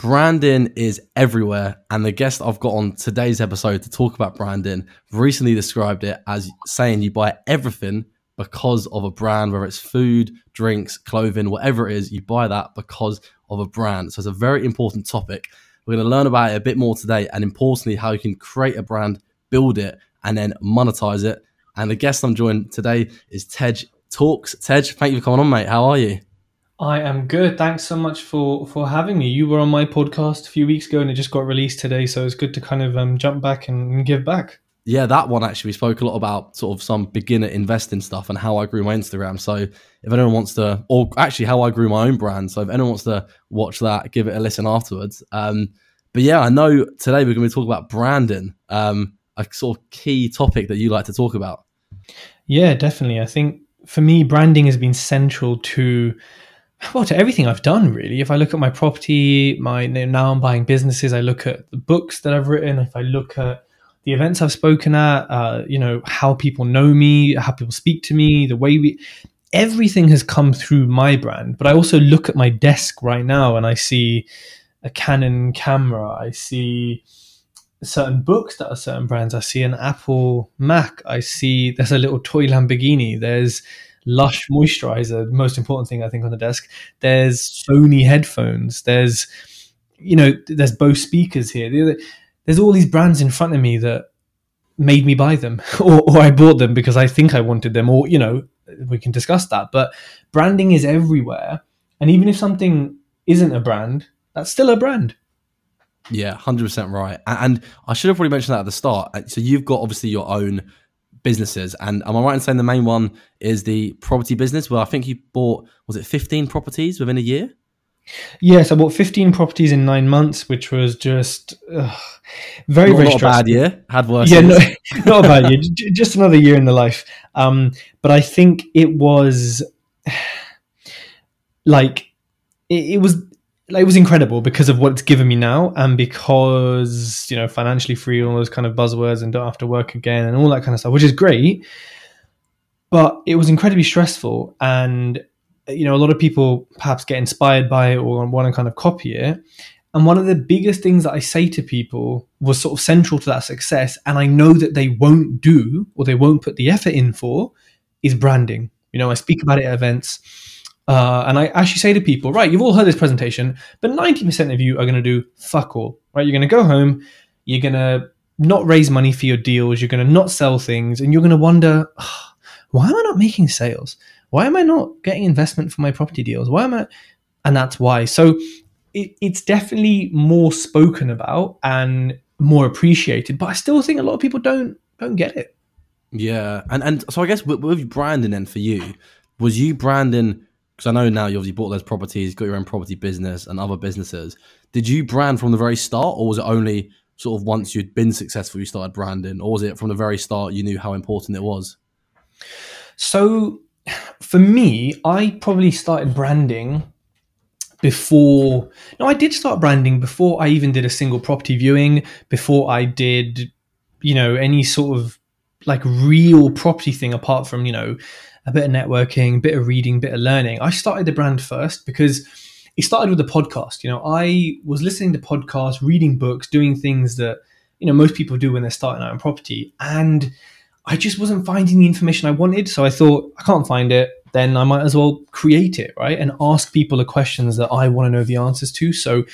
branding is everywhere. And the guest I've got on today's episode to talk about branding recently described it as saying you buy everything because of a brand, whether it's food, drinks, clothing, whatever it is, you buy that because of a brand. So it's a very important topic. We're going to learn about it a bit more today, and importantly, how you can create a brand, build it, and then monetize it. And the guest I'm joined today is Tej Talks. Tej, thank you for coming on, mate. How are you? I am good. Thanks so much for for having me. You were on my podcast a few weeks ago, and it just got released today, so it's good to kind of um, jump back and, and give back. Yeah, that one actually we spoke a lot about sort of some beginner investing stuff and how I grew my Instagram. So if anyone wants to, or actually how I grew my own brand. So if anyone wants to watch that, give it a listen afterwards. Um, but yeah, I know today we're going to talk about branding, um, a sort of key topic that you like to talk about. Yeah, definitely. I think for me, branding has been central to well to everything I've done really. If I look at my property, my now I'm buying businesses. I look at the books that I've written. If I look at the events I've spoken at, uh, you know how people know me, how people speak to me, the way we, everything has come through my brand. But I also look at my desk right now and I see a Canon camera. I see certain books that are certain brands. I see an Apple Mac. I see there's a little toy Lamborghini. There's Lush moisturizer, most important thing I think on the desk. There's Sony headphones. There's you know there's Bose speakers here. There's all these brands in front of me that made me buy them, or, or I bought them because I think I wanted them, or you know we can discuss that. But branding is everywhere, and even if something isn't a brand, that's still a brand. Yeah, hundred percent right. And I should have probably mentioned that at the start. Uh, so you've got obviously your own businesses. And am I right in saying the main one is the property business? Well, I think you bought was it 15 properties within a year? Yes, I bought 15 properties in nine months, which was just very, not, very not stressful. a bad year. Had worse. Yeah, no, not a bad year. Just another year in the life. Um, but I think it was like it, it was it was incredible because of what it's given me now and because you know financially free all those kind of buzzwords and don't have to work again and all that kind of stuff which is great. But it was incredibly stressful and you know a lot of people perhaps get inspired by it or want to kind of copy it. And one of the biggest things that i say to people was sort of central to that success and i know that they won't do or they won't put the effort in for is branding. You know i speak about it at events uh, and I actually say to people, right, you've all heard this presentation, but 90% of you are going to do fuck all, right? You're going to go home, you're going to not raise money for your deals, you're going to not sell things, and you're going to wonder, oh, why am I not making sales? Why am I not getting investment for my property deals? Why am I? And that's why. So it, it's definitely more spoken about and more appreciated, but I still think a lot of people don't don't get it. Yeah, and and so I guess with, with branding then for you, was you branding because I know now you obviously bought those properties, got your own property business and other businesses. Did you brand from the very start, or was it only sort of once you'd been successful you started branding, or was it from the very start you knew how important it was? So, for me, I probably started branding before. No, I did start branding before I even did a single property viewing. Before I did, you know, any sort of like real property thing apart from you know a bit of networking, a bit of reading, a bit of learning. I started the brand first because it started with the podcast. You know, I was listening to podcasts, reading books, doing things that, you know, most people do when they're starting out in property. And I just wasn't finding the information I wanted. So I thought, I can't find it. Then I might as well create it, right? And ask people the questions that I want to know the answers to. So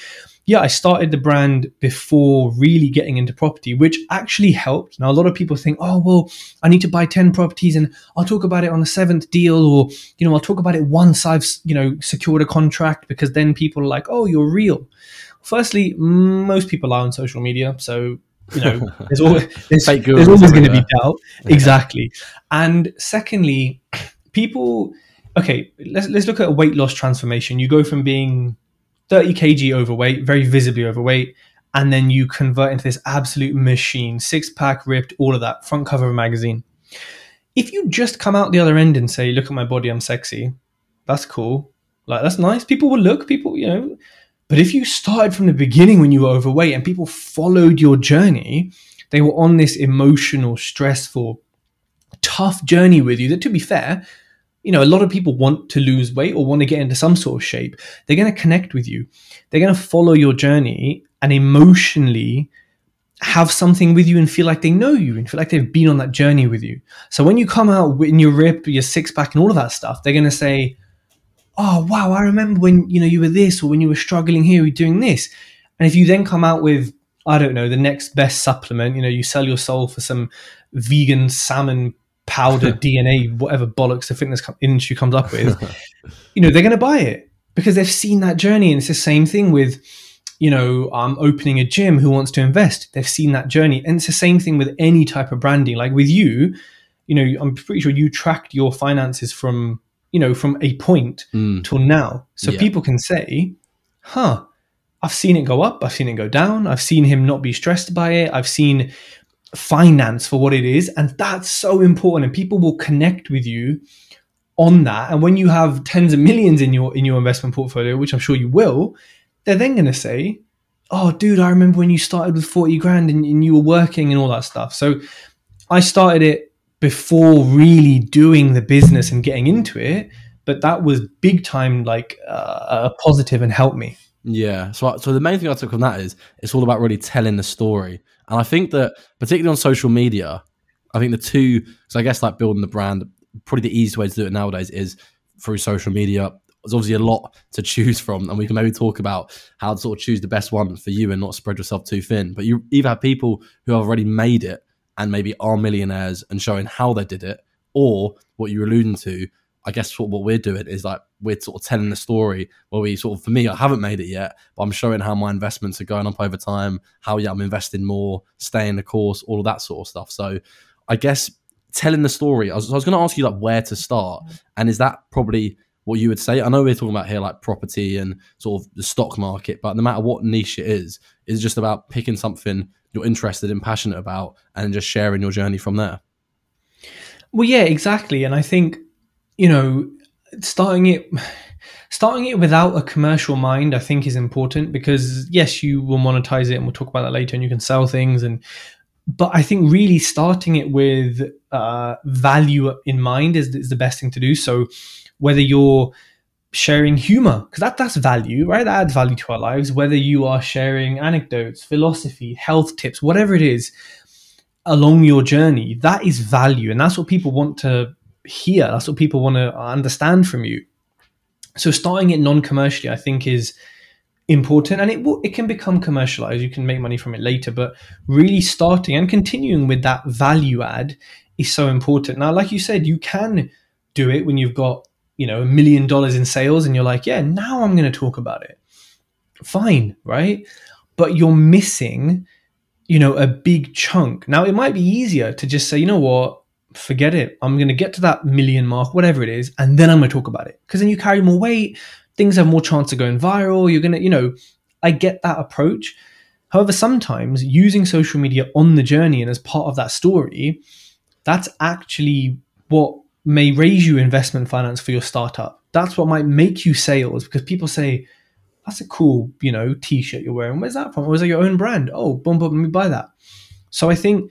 yeah, I started the brand before really getting into property, which actually helped. Now, a lot of people think, oh, well, I need to buy 10 properties and I'll talk about it on the seventh deal, or, you know, I'll talk about it once I've, you know, secured a contract because then people are like, oh, you're real. Firstly, most people are on social media. So, you know, there's always, there's, there's always going to be doubt. Yeah. Exactly. And secondly, people, okay, let's, let's look at a weight loss transformation. You go from being 30 kg overweight, very visibly overweight, and then you convert into this absolute machine, six pack, ripped, all of that, front cover of a magazine. If you just come out the other end and say, "Look at my body, I'm sexy," that's cool. Like that's nice. People will look. People, you know. But if you started from the beginning when you were overweight and people followed your journey, they were on this emotional, stressful, tough journey with you. That, to be fair, you know, a lot of people want to lose weight or want to get into some sort of shape. They're going to connect with you. They're going to follow your journey and emotionally have something with you and feel like they know you and feel like they've been on that journey with you. So when you come out in your rip, your six pack, and all of that stuff, they're going to say, "Oh wow, I remember when you know you were this or when you were struggling here, you're doing this." And if you then come out with, I don't know, the next best supplement, you know, you sell your soul for some vegan salmon powder DNA, whatever bollocks the fitness industry comes up with, you know, they're going to buy it because they've seen that journey. And it's the same thing with you know, I'm opening a gym who wants to invest. They've seen that journey. And it's the same thing with any type of branding. Like with you, you know, I'm pretty sure you tracked your finances from, you know, from a point mm. till now. So yeah. people can say, huh, I've seen it go up, I've seen it go down, I've seen him not be stressed by it, I've seen finance for what it is. And that's so important. And people will connect with you on that. And when you have tens of millions in your in your investment portfolio, which I'm sure you will, they're then going to say, "Oh, dude, I remember when you started with forty grand and, and, you were working and all that stuff." So I started it before really doing the business and getting into it, but that was big time like uh, a positive and helped me. Yeah. So, so the main thing I took from that is it's all about really telling the story, and I think that particularly on social media, I think the two, so I guess like building the brand, probably the easiest way to do it nowadays is through social media there's obviously a lot to choose from, and we can maybe talk about how to sort of choose the best one for you and not spread yourself too thin. But you either have people who have already made it and maybe are millionaires and showing how they did it, or what you're alluding to. I guess what, what we're doing is like we're sort of telling the story where we sort of, for me, I haven't made it yet, but I'm showing how my investments are going up over time, how yeah, I'm investing more, staying the course, all of that sort of stuff. So I guess telling the story, I was, I was going to ask you like where to start. Mm-hmm. And is that probably what you would say. I know we're talking about here like property and sort of the stock market, but no matter what niche it is, it's just about picking something you're interested and passionate about and just sharing your journey from there. Well, yeah, exactly. And I think, you know, starting it starting it without a commercial mind i think is important because yes you will monetize it and we'll talk about that later and you can sell things and but i think really starting it with uh, value in mind is, is the best thing to do. So whether you're sharing humor because that that's value right? That adds value to our lives. Whether you are sharing anecdotes philosophy health tips whatever it is along your journey that is value and that's what people want to hear that's what people want to understand from you. So starting it non-commercially i think is important and it will, it can become commercialized. You can make money from it later but really starting and continuing with that value add is so important. Now like you said you can do it when you've got you know a million dollars in sales and you're like yeah now i'm going to talk about it. Fine right? But you're missing you know a big chunk. Now it might be easier to just say you know what forget it i'm going to get to that million mark whatever it is and then i'm going to talk about it because then you carry more weight things have more chance of going viral you're going to you know i get that approach however sometimes using social media on the journey and as part of that story that's actually what may raise you investment finance for your startup. That's what might make you sales because people say, that's a cool, you know, t-shirt you're wearing. Where's that from? Or is that your own brand? Oh, boom, boom, let me buy that. So I think,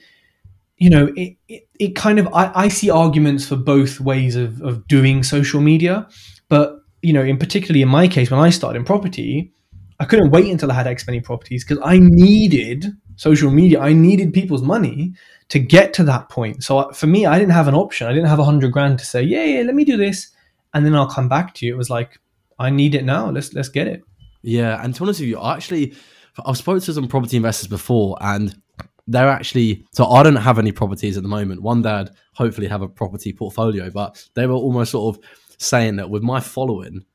you know, it, it, it kind of, I, I see arguments for both ways of, of doing social media. But, you know, in particularly in my case, when I started in property, I couldn't wait until I had X many properties because I needed social media. I needed people's money to get to that point. So uh, for me, I didn't have an option. I didn't have a hundred grand to say, yeah, yeah, let me do this, and then I'll come back to you. It was like, I need it now. Let's let's get it. Yeah, and to be honest with you, I actually I've spoken to some property investors before, and they're actually so I don't have any properties at the moment. One dad hopefully have a property portfolio, but they were almost sort of saying that with my following,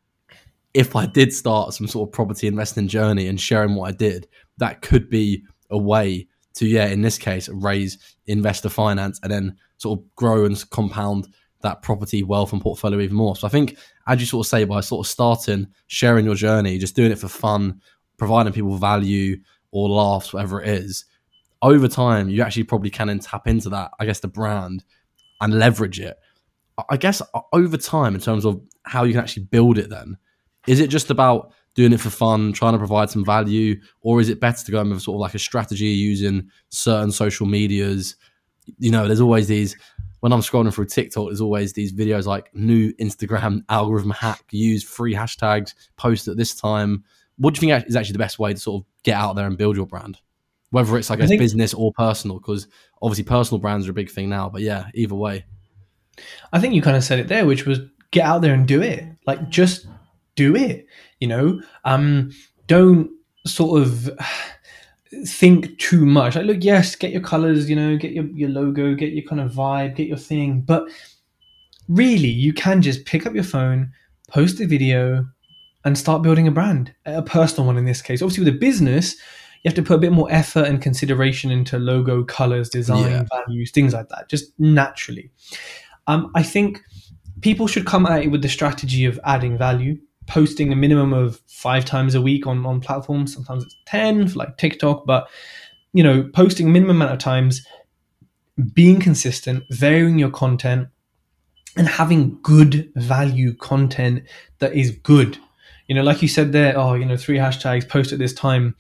if I did start some sort of property investing journey and sharing what I did, that could be a way to yeah in this case raise investor finance and then sort of grow and compound that property wealth and portfolio even more so i think as you sort of say by sort of starting sharing your journey just doing it for fun providing people value or laughs whatever it is over time you actually probably can tap into that i guess the brand and leverage it i guess uh, over time in terms of how you can actually build it then is it just about doing it for fun, trying to provide some value, or is it better to go with sort of like a strategy using certain social medias? You know, there's always these. when I'm scrolling through TikTok, there's always these videos like new Instagram algorithm hack, use free hashtags, post at this time. What do you think is actually the best way to sort of get out there and build your brand? Whether it's like a business or personal, because obviously personal brands are a big thing now. But yeah, either way. I think you kind of said it there, which was get out there and do it. Like just do it. You know, um, don't sort of think too much. Like, look, yes, get your colors, you know, get your, your logo, get your kind of vibe, get your thing. But really, you can just pick up your phone, post a video, and start building a brand, a personal one in this case. Obviously, with a business, you have to put a bit more effort and consideration into logo, colors, design, yeah. values, things like that, just naturally. Um, I think people should come at it with the strategy of adding value posting a minimum of five times a week on, on platforms. Sometimes it's 10 for like TikTok, but you know, posting a minimum amount of times, being consistent, varying your content, and having good value content that is good. You know, like you said there, oh, you know, three hashtags, post at this time.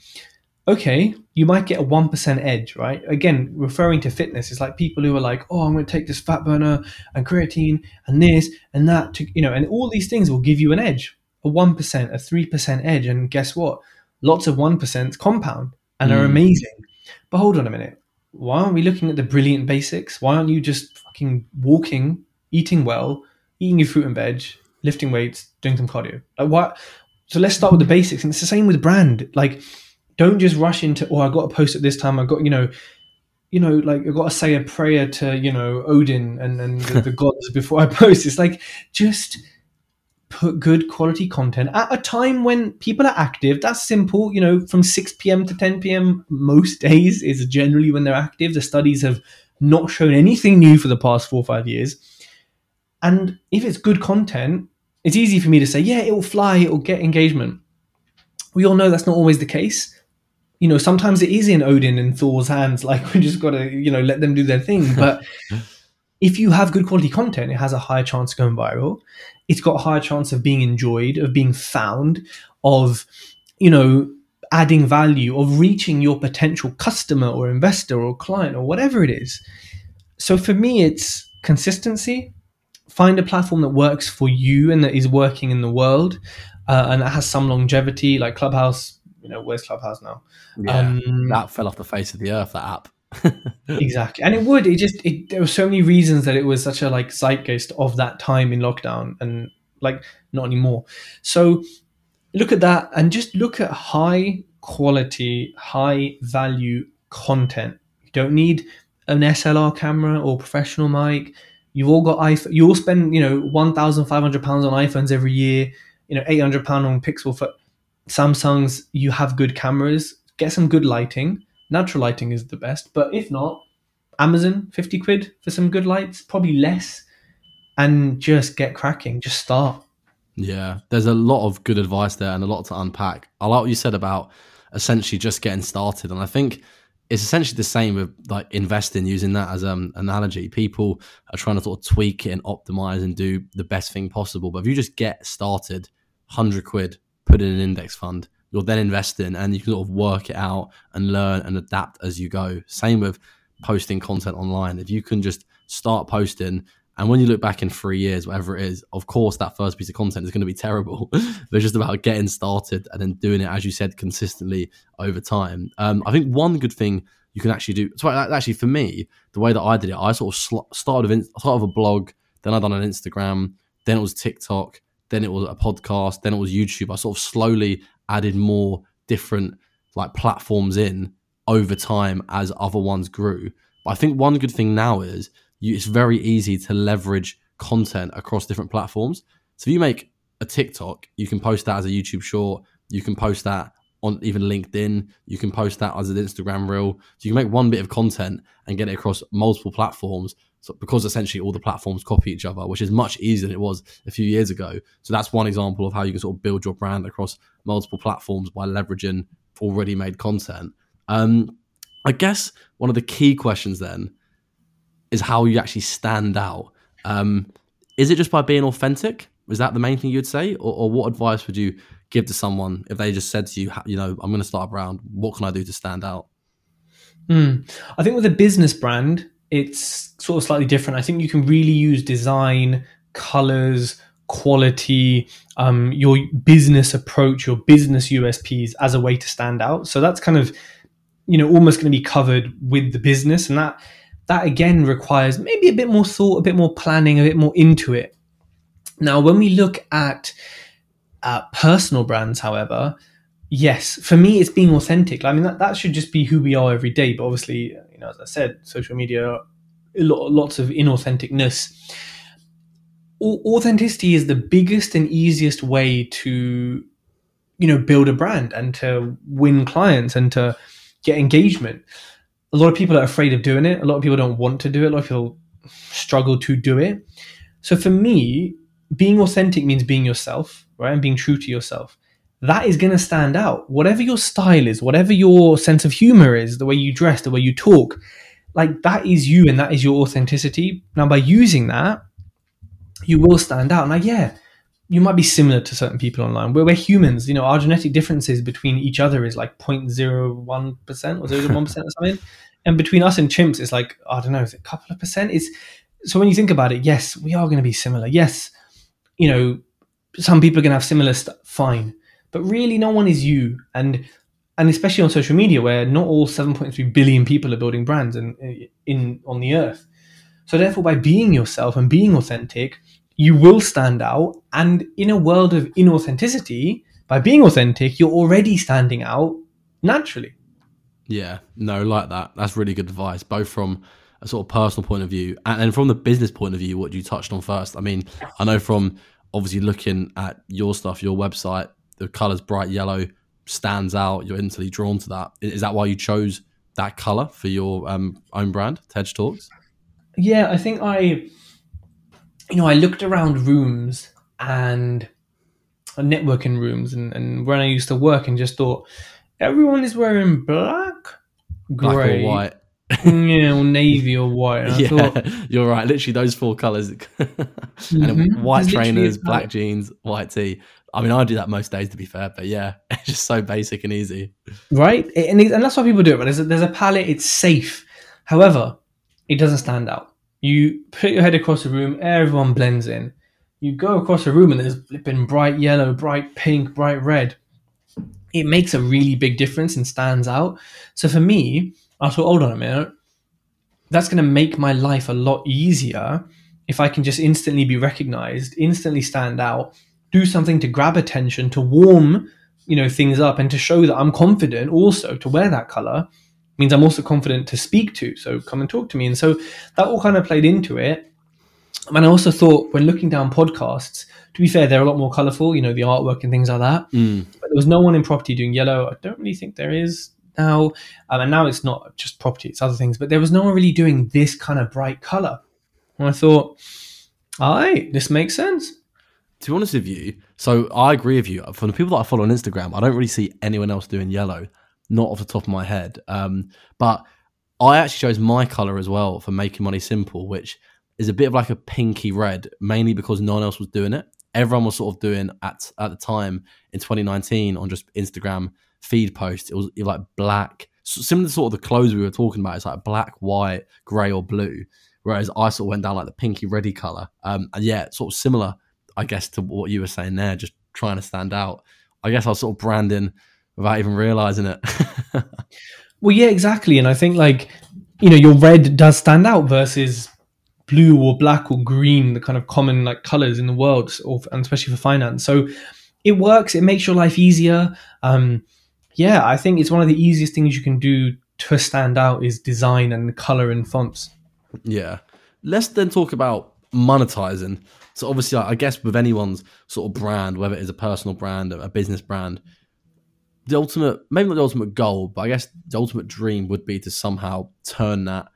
Okay, you might get a 1% edge, right? Again, referring to fitness, it's like people who are like, oh, I'm going to take this fat burner and creatine and this and that, to, you know, and all these things will give you an edge a 1%, a 3% edge. And guess what? Lots of 1% compound and mm. are amazing. But hold on a minute. Why aren't we looking at the brilliant basics? Why aren't you just fucking walking, eating well, eating your fruit and veg, lifting weights, doing some cardio? Like what? So let's start with the basics. And it's the same with brand. Like, don't just rush into, oh, I got to post at this time. I got, you know, you know, like I've got to say a prayer to, you know, Odin and, and the, the gods before I post. It's like, just put good quality content at a time when people are active. That's simple. You know, from 6 p.m. to 10 p.m. most days is generally when they're active. The studies have not shown anything new for the past four or five years. And if it's good content, it's easy for me to say, yeah, it will fly, it will get engagement. We all know that's not always the case. You know, sometimes it is in Odin and Thor's hands. Like we just got to, you know, let them do their thing. But if you have good quality content, it has a higher chance of going viral. It's got a higher chance of being enjoyed, of being found, of, you know, adding value, of reaching your potential customer or investor or client or whatever it is. So for me, it's consistency. Find a platform that works for you and that is working in the world uh, and that has some longevity, like Clubhouse. You know, where's Clubhouse now? Yeah, um, that fell off the face of the earth. That app. Exactly. And it would it just it, there were so many reasons that it was such a like zeitgeist of that time in lockdown and like not anymore. So look at that and just look at high quality high value content. You don't need an slr camera or professional mic. You've all got iphone you all spend you know 1500 pounds on iphones every year you know 800 pound on pixel for samsungs you have good cameras get some good lighting Natural lighting is the best, but if not, Amazon, 50 quid for some good lights, probably less, and just get cracking, just start. Yeah, there's a lot of good advice there and a lot to unpack. I like what you said about essentially just getting started, and I think it's essentially the same with like investing using that as an um, analogy people are trying to sort of tweak it and optimize and do the best thing possible but if you just get started 100 quid put in an index fund you'll then invest in and you can sort of work it out and learn and adapt as you go. Same with posting content online. If you can just start posting and when you look back in three years, whatever it is, of course that first piece of content is going to be terrible. but it's just about getting started and then doing it, as you said, consistently over time. Um, I think one good thing you can actually do. So actually, for me, the way that I did it, I sort of sl- started with started with a blog, then I done an Instagram, then it was TikTok, then it was a podcast, then it was YouTube. I sort of slowly added more different like platforms in over time as other ones grew. But I think one good thing now is you, it's very easy to leverage content across different platforms. So if you make a TikTok, you can post that as a YouTube short, you can post that on even LinkedIn, you can post that as an Instagram reel. So you can make one bit of content and get it across multiple platforms so because essentially all the platforms copy each other, which is much easier than it was a few years ago. So that's one example of how you can sort of build your brand across multiple platforms by leveraging already made content. Um, I guess one of the key questions then is how you actually stand out. Um, is it just by being authentic? Is that the main thing you'd say, or, or what advice would you give to someone if they just said to you, you know, I'm going to start a brand. What can I do to stand out? Mm. I think with a business brand, it's sort of slightly different. I think you can really use design, colors, quality, um, your business approach, your business USPs as a way to stand out. So that's kind of, you know, almost going to be covered with the business, and that that again requires maybe a bit more thought, a bit more planning, a bit more into it. Now, when we look at uh, personal brands, however, yes, for me, it's being authentic. I mean, that, that should just be who we are every day. But obviously, you know, as I said, social media, lots of inauthenticness. Authenticity is the biggest and easiest way to, you know, build a brand and to win clients and to get engagement a lot of people are afraid of doing it. A lot of people don't want to do it. A lot of people struggle to do it. So for me, being authentic means being yourself, right? And being true to yourself. That is going to stand out. Whatever your style is, whatever your sense of humor is, the way you dress, the way you talk, like that is you and that is your authenticity. Now, by using that, you will stand out. Now, yeah, you might be similar to certain people online. We're, we're humans, you know, our genetic differences between each other is like 0.01% or 0.1% or something. And between us and chimps, it's like, I don't know, is it a couple of percent? Is so when you think about it, yes, we are going to be similar. Yes, you know, some people are going to have similar stuff, fine. But really, no one is you. And and especially on social media, where not all 7.3 billion people are building brands in, in on the earth. So therefore, by being yourself and being authentic, you will stand out. And in a world of inauthenticity, by being authentic, you're already standing out naturally. Yeah, no, like that. That's really good advice, both from a sort of personal point of view and, and from the business point of view, what you touched on first. I mean, I know from obviously looking at your stuff, your website, the colors bright yellow stands out. You're instantly drawn to that. Is that why you chose that color for your um, own brand, Tej Talks? Yeah, I think I you know, I looked around rooms and uh, networking rooms and, and when I used to work and just thought, everyone is wearing black, gray, black or white. yeah, or navy or white. Yeah, thought, you're right. Literally those four colors. and mm-hmm. white trainers, black jeans, white tee. I mean, I do that most days to be fair, but yeah, it's just so basic and easy. Right, and, and that's why people do it. But there's a, there's a palette. It's safe. However, it doesn't stand out. You put your head across the room, everyone blends in. You go across the room and there's flipping bright yellow, bright pink, bright red. It makes a really big difference and stands out. So for me, I thought, hold on a minute, that's going to make my life a lot easier if I can just instantly be recognized, instantly stand out, do something to grab attention, to warm, you know, things up, and to show that I'm confident also to wear that color means I'm also confident to speak to. So come and talk to me. And so that all kind of played into it. And I also thought when looking down podcasts, to be fair, they're a lot more colourful, you know, the artwork and things like that. Mm. But there was no one in property doing yellow. I don't really think there is now. Um, and now it's not just property, it's other things. But there was no one really doing this kind of bright colour. And I thought, all right, this makes sense. To be honest with you, so I agree with you. From the people that I follow on Instagram, I don't really see anyone else doing yellow not off the top of my head. Um, but I actually chose my color as well for making money simple, which is a bit of like a pinky red, mainly because no one else was doing it. Everyone was sort of doing at at the time in 2019 on just Instagram feed posts. It was, like black, similar to sort of the clothes we were talking about. It's like black, white, grey, or blue. Whereas I sort of went down like the pinky reddy color. Um, and yeah, sort of similar, I guess, to what you were saying there, just trying to stand out. I guess I was sort of branding without even realizing it. well, yeah, exactly. And I think like you know your red does stand out versus blue or black or green, the kind of common like colors in the world, or, and especially for finance. So it works. It makes your life easier. Um, yeah, I think it's one of the easiest things you can do to stand out is design and color and fonts. Yeah. Let's then talk about monetizing. So obviously, I guess with anyone's sort of brand, whether it is a personal brand, a business brand, the ultimate, maybe not the ultimate goal, but I guess the ultimate dream would be to somehow turn that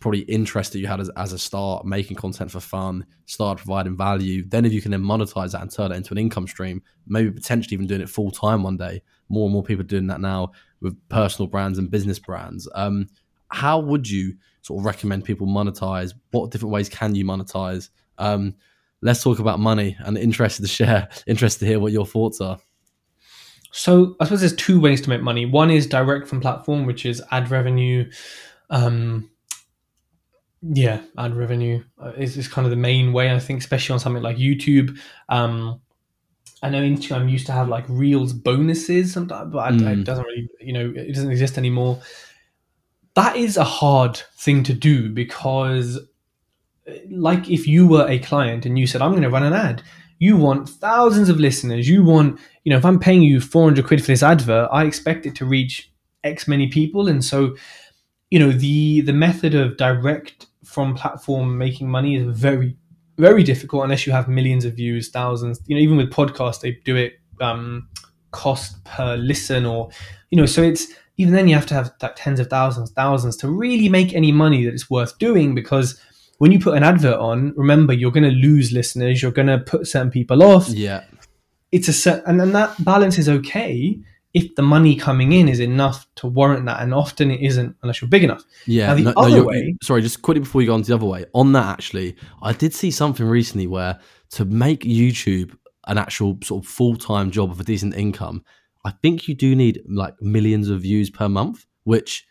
probably interest that you had as, as a start, making content for fun, start providing value. Then if you can then monetize that and turn it into an income stream, maybe potentially even doing it full time one day. More and more people are doing that now with personal brands and business brands. Um, how would you sort of recommend people monetize? What different ways can you monetize? Um, let's talk about money and interested to share, interested to hear what your thoughts are. So I suppose there's two ways to make money. One is direct from platform, which is ad revenue, um, Yeah, ad revenue uh, is, is kind of the main way I think, especially on something like YouTube. Um, I know Instagram used to have like Reels bonuses sometimes, but Mm. it doesn't really, you know, it doesn't exist anymore. That is a hard thing to do because, like, if you were a client and you said, "I'm going to run an ad," you want thousands of listeners. You want, you know, if I'm paying you 400 quid for this advert, I expect it to reach X many people, and so, you know, the the method of direct from platform making money is very very difficult unless you have millions of views, thousands. You know, even with podcasts, they do it um, cost per listen, or you know, so it's even then you have to have like tens of thousands, thousands to really make any money that it's worth doing. Because when you put an advert on, remember you're going to lose listeners, you're going to put certain people off. Yeah, It's a set, and then that balance is okay if the money coming in is enough to warrant that, and often it isn't unless you're big enough. yeah. Now, the no, no, other you're- way- sorry, just quickly before you go on to the other way. On that, actually, I did see something recently where to make YouTube an actual sort of full time job of a decent income, I think you do need like millions of views per month, which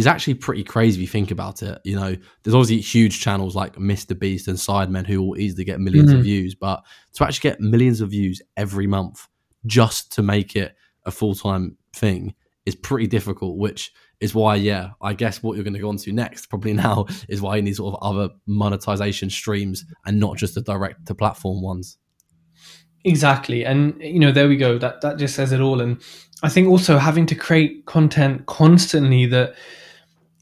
is actually pretty crazy if you think about it. You know, there's obviously huge channels like Mr. Beast and Sidemen who will easily get 1000000s of Mhm. views, but to actually get millions of views every month just to make it a full time thing is pretty difficult, which is why, yeah, I guess what you're going to go on to next, probably now, is why you need sort of other monetization streams and not just the direct to platform ones. Exactly. And you know, there we go. That that just says it all. And I think also having to create content constantly that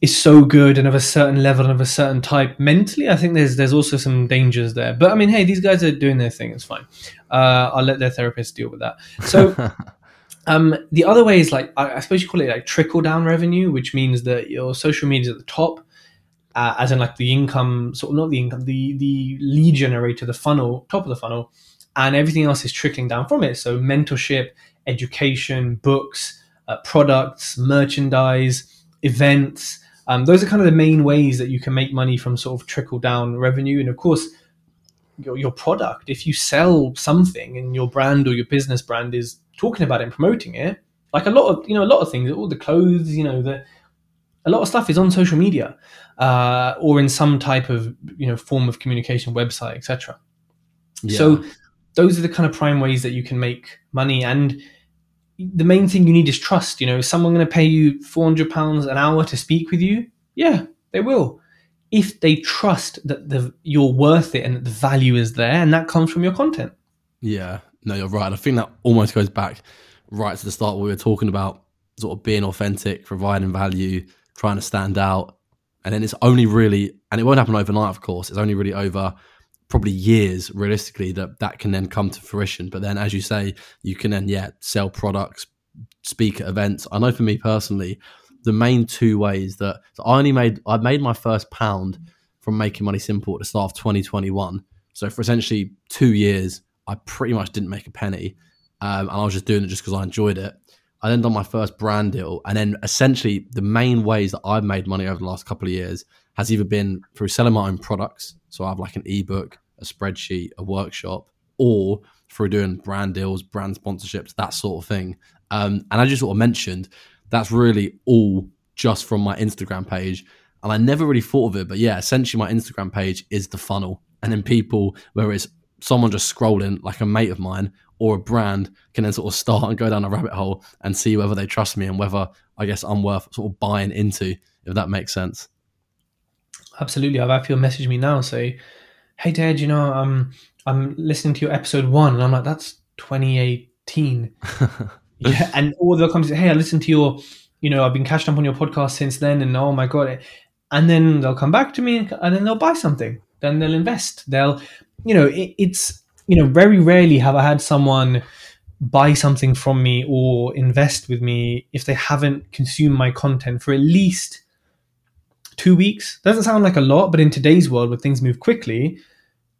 is so good and of a certain level and of a certain type mentally, I think there's there's also some dangers there. But I mean, hey, these guys are doing their thing. It's fine. Uh, I'll let their therapist deal with that. So um, the other way is like I, I suppose you call it like trickle down revenue, which means that your social media is at the top, uh, as in like the income, sort of not the income, the the lead generator, the funnel, top of the funnel, and everything else is trickling down from it. So mentorship, education, books, uh, products, merchandise, events. Um, those are kind of the main ways that you can make money from sort of trickle down revenue, and of course. Your, your product, if you sell something and your brand or your business brand is talking about it and promoting it, like a lot of you know a lot of things, all the clothes, you know, the a lot of stuff is on social media uh, or in some type of you know form of communication, website, etc. Yeah. So those are the kind of prime ways that you can make money. And the main thing you need is trust. You know, someone going to pay you four hundred pounds an hour to speak with you? Yeah, they will. If they trust that the, you're worth it and that the value is there, and that comes from your content. Yeah, no, you're right. I think that almost goes back right to the start where we were talking about sort of being authentic, providing value, trying to stand out. And then it's only really, and it won't happen overnight, of course, it's only really over probably years realistically that that can then come to fruition. But then, as you say, you can then, yeah, sell products, speak at events. I know for me personally, the main two ways that so I only made, I made my first pound from making money simple at the start of 2021. So for essentially two years, I pretty much didn't make a penny, um, and I was just doing it just because I enjoyed it. I then done my first brand deal, and then essentially the main ways that I've made money over the last couple of years has either been through selling my own products, so I have like an ebook, a spreadsheet, a workshop, or through doing brand deals, brand sponsorships, that sort of thing. Um, and I just sort of mentioned, that's really all just from my Instagram page. And I never really thought of it, but yeah, essentially my Instagram page is the funnel. And then people, whether it's someone just scrolling like a mate of mine or a brand, can then sort of start and go down a rabbit hole and see whether they trust me and whether I guess I'm worth sort of buying into, if that makes sense. Absolutely. I've had people message me now say, "Hey, Dad, you know, um, I'm listening to your episode one," and I'm like, "That's 2018." yeah, and all they'll come to say, "Hey, I listened to your, you know, I've been catching up on your podcast since then, and oh my god!" And then they'll come back to me, and, and then they'll buy something. Then they'll invest. They'll, you know, it, it's you know, very rarely have I had someone buy something from me or invest with me if they haven't consumed my content for at least two weeks. Doesn't sound like a lot, but in today's world where things move quickly,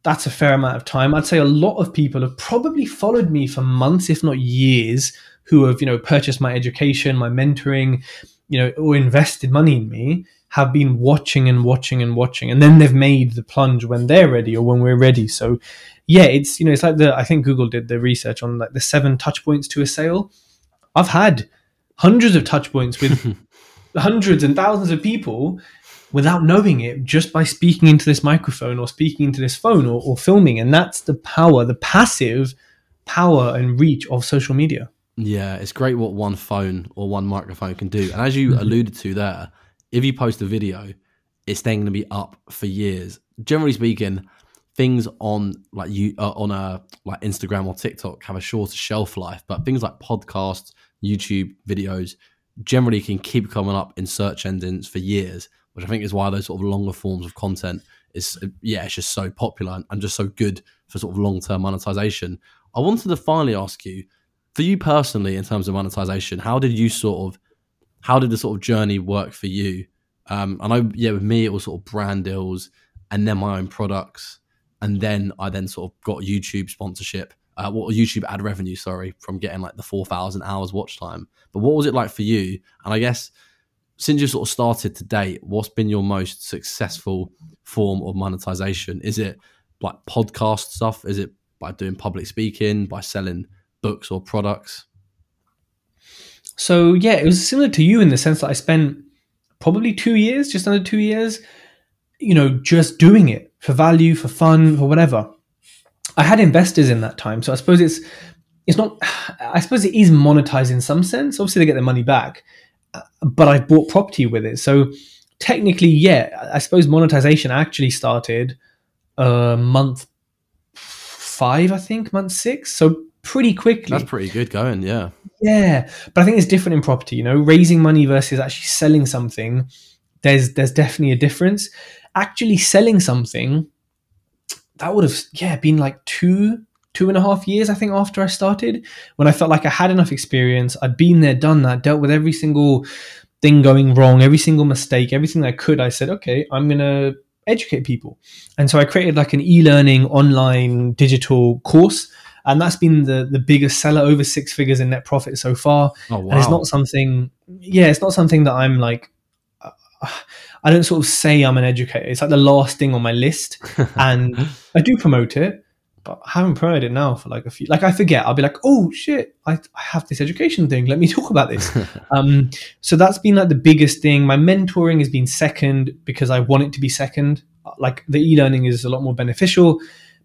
that's a fair amount of time. I'd say a lot of people have probably followed me for months, if not years, who have, you know, purchased my education, my mentoring, you know, or invested money in me, have been watching and watching and watching. And then they've made the plunge when they're ready or when we're ready. So yeah, it's you know, it's like the I think Google did the research on like the seven touch points to a sale. I've had hundreds of touch points with hundreds and thousands of people without knowing it just by speaking into this microphone or speaking into this phone or, or filming. And that's the power, the passive power and reach of social media. Yeah, it's great what one phone or one microphone can do. And as you Mm-hmm. alluded to there, if you post a video, it's then going to be up for years. Generally speaking, things on like you uh, on a like Instagram or TikTok have a shorter shelf life, but things like podcasts, YouTube videos generally can keep coming up in search engines for years, which I think is why those sort of longer forms of content is yeah, it's just so popular and just so good for sort of long term monetization. I wanted to finally ask you, for you personally, in terms of monetization, how did you sort of how did the sort of journey work for you? Um, I know, yeah, with me it was sort of brand deals and then my own products, and then I then sort of got YouTube sponsorship, uh, what YouTube ad revenue, sorry, from getting like the four thousand hours watch time. But what was it like for you? And I guess since you sort of started to date, what's been your most successful form of monetization? Is it like podcast stuff? Is it by doing public speaking, by selling books or products? So yeah, it was similar to you in the sense that I spent probably two years, just under two years, you know, just doing it for value, for fun, for whatever. I had investors in that time, so I suppose it's it's not. I suppose it is monetized in some sense. Obviously, they get their money back, but I bought property with it, so technically, yeah, I suppose monetization actually started uh, month five, I think, month six, so pretty quickly. That's pretty good going, yeah. Yeah, but I think it's different in property. You know, raising money versus actually selling something. There's there's definitely a difference. Actually selling something, that would have yeah been like two two and a half years I think after I started when I felt like I had enough experience. I'd been there, done that, dealt with every single thing going wrong, every single mistake, everything I could. I said, okay, I'm gonna educate people, and so I created like an e-learning online digital course and that's been the the biggest seller over six figures in net profit so far Oh wow. and it's not something yeah it's not something that i'm like uh, i don't sort of say i'm an educator it's like the last thing on my list and i do promote it but i haven't promoted it now for like a few like i forget. I'll be like oh shit i, I have this education thing. Let me talk about this. Um so that's been like the biggest thing. My mentoring has been second because i want it to be second. Like the e-learning is a lot more beneficial.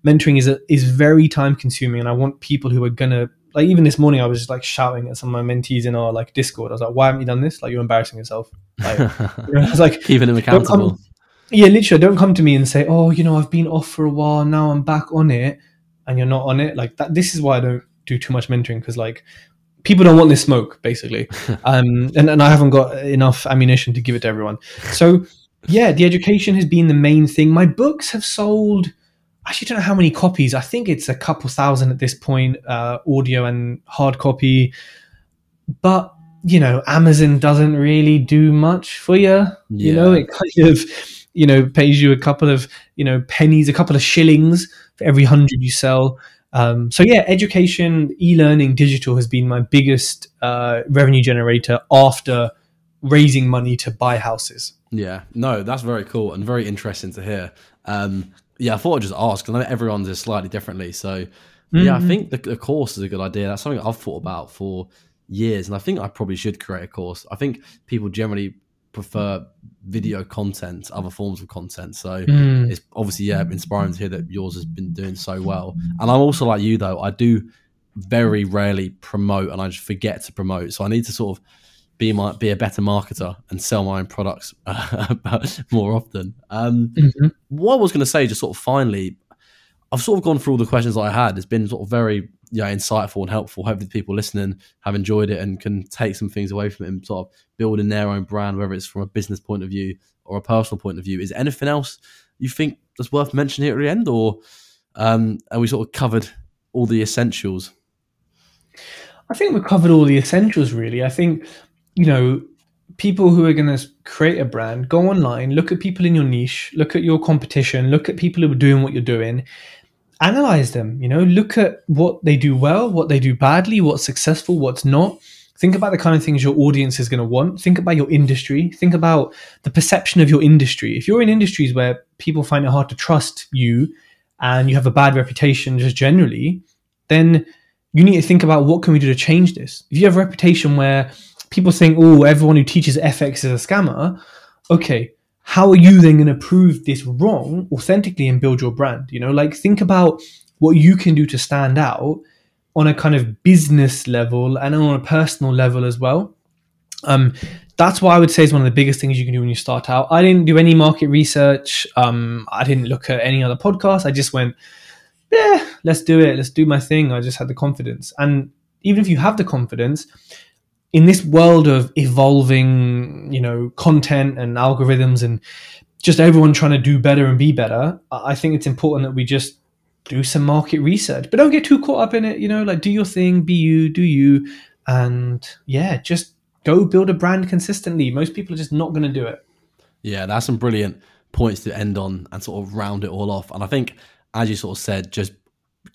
Mentoring is a, is very time consuming and i want people who are gonna like even this morning i was just like shouting at some of my mentees in our like discord. I was like why haven't you done this? Like you're embarrassing yourself. Like you know, i was like Keeping them accountable. Yeah literally don't come to me and say oh you know i've been off for a while now i'm back on it and you're not on it like that this is why i don't do too much mentoring because like people don't want this smoke basically um and, and i haven't got enough ammunition to give it to everyone so yeah the education has been the main thing my books have sold I actually don't know how many copies. I think it's a couple thousand at this point, uh, audio and hard copy. But you know, Amazon doesn't really do much for you. You know, it kind of, you know, pays you a couple of, you know, pennies, a couple of shillings for every hundred you sell. Um, so yeah, education, e-learning, digital has been my biggest uh, revenue generator after raising money to buy houses. Yeah, no, that's very cool and very interesting to hear. Um, yeah, I thought I'd just ask. I know everyone's is slightly differently, so yeah, I Mhm. think the, the course is a good idea. That's something I've thought about for years, and I think I probably should create a course. I think people generally prefer video content, other forms of content. So Mm. it's obviously yeah inspiring to hear that yours has been doing so well. And I'm also like you though. I do very rarely promote, and I just forget to promote. So I need to sort of be my be a better marketer and sell my own products uh, more often. Um, Mhm. what I was going to say, just sort of finally, I've sort of gone through all the questions I had. It's been sort of very yeah insightful and helpful. Hopefully, people listening have enjoyed it and can take some things away from it and sort of building their own brand, whether it's from a business point of view or a personal point of view. Is anything else you think that's worth mentioning here at the end, or um, are we sort of covered all the essentials? I think we've covered all the essentials, really. I think, you know, people who are going to create a brand, go online, look at people in your niche, look at your competition, look at people who are doing what you're doing, analyze them, you know, look at what they do well, what they do badly, what's successful, what's not. Think about the kind of things your audience is going to want. Think about your industry. Think about the perception of your industry. If you're in industries where people find it hard to trust you and you have a bad reputation just generally, then you need to think about what can we do to change this. If you have a reputation where people think, oh, everyone who teaches FX is a scammer, okay, how are you then going to prove this wrong authentically and build your brand? You know, like think about what you can do to stand out on a kind of business level and on a personal level as well. Um, that's what I would say is one of the biggest things you can do when you start out. I didn't do any market research. Um, I didn't look at any other podcasts. I just went, yeah, let's do it. Let's do my thing. I just had the confidence. And even if you have the confidence, in this world of evolving, you know, content and algorithms and just everyone trying to do better and be better, I think it's important that we just do some market research, but don't get too caught up in it. You know, like do your thing, be you, do you, and yeah, just go build a brand consistently. Most people are just not going to do it. Yeah, that's some brilliant points to end on and sort of round it all off. And I think, as you sort of said, just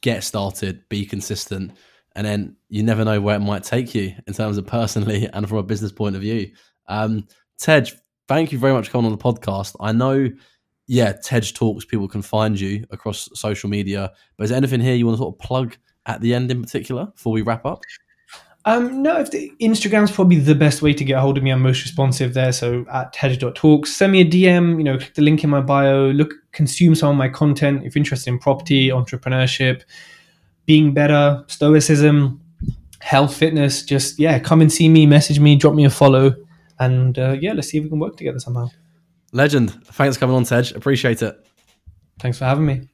get started, be consistent, and then you never know where it might take you in terms of personally and from a business point of view. Um, Tej, thank you very much for coming on the podcast. I know, yeah, Tej Talks, people can find you across social media, but is there anything here you want to sort of plug at the end in particular before we wrap up? Um, no, if the, Instagram's probably the best way to get a hold of me. I'm most responsive there. So at tej.talks, send me a DM, you know, click the link in my bio, look, consume some of my content if you're interested in property, entrepreneurship, being better, stoicism, health, fitness. Just, yeah, come and see me, message me, drop me a follow. And uh, yeah, let's see if we can work together somehow. Legend. Thanks for coming on, Tej. Appreciate it. Thanks for having me.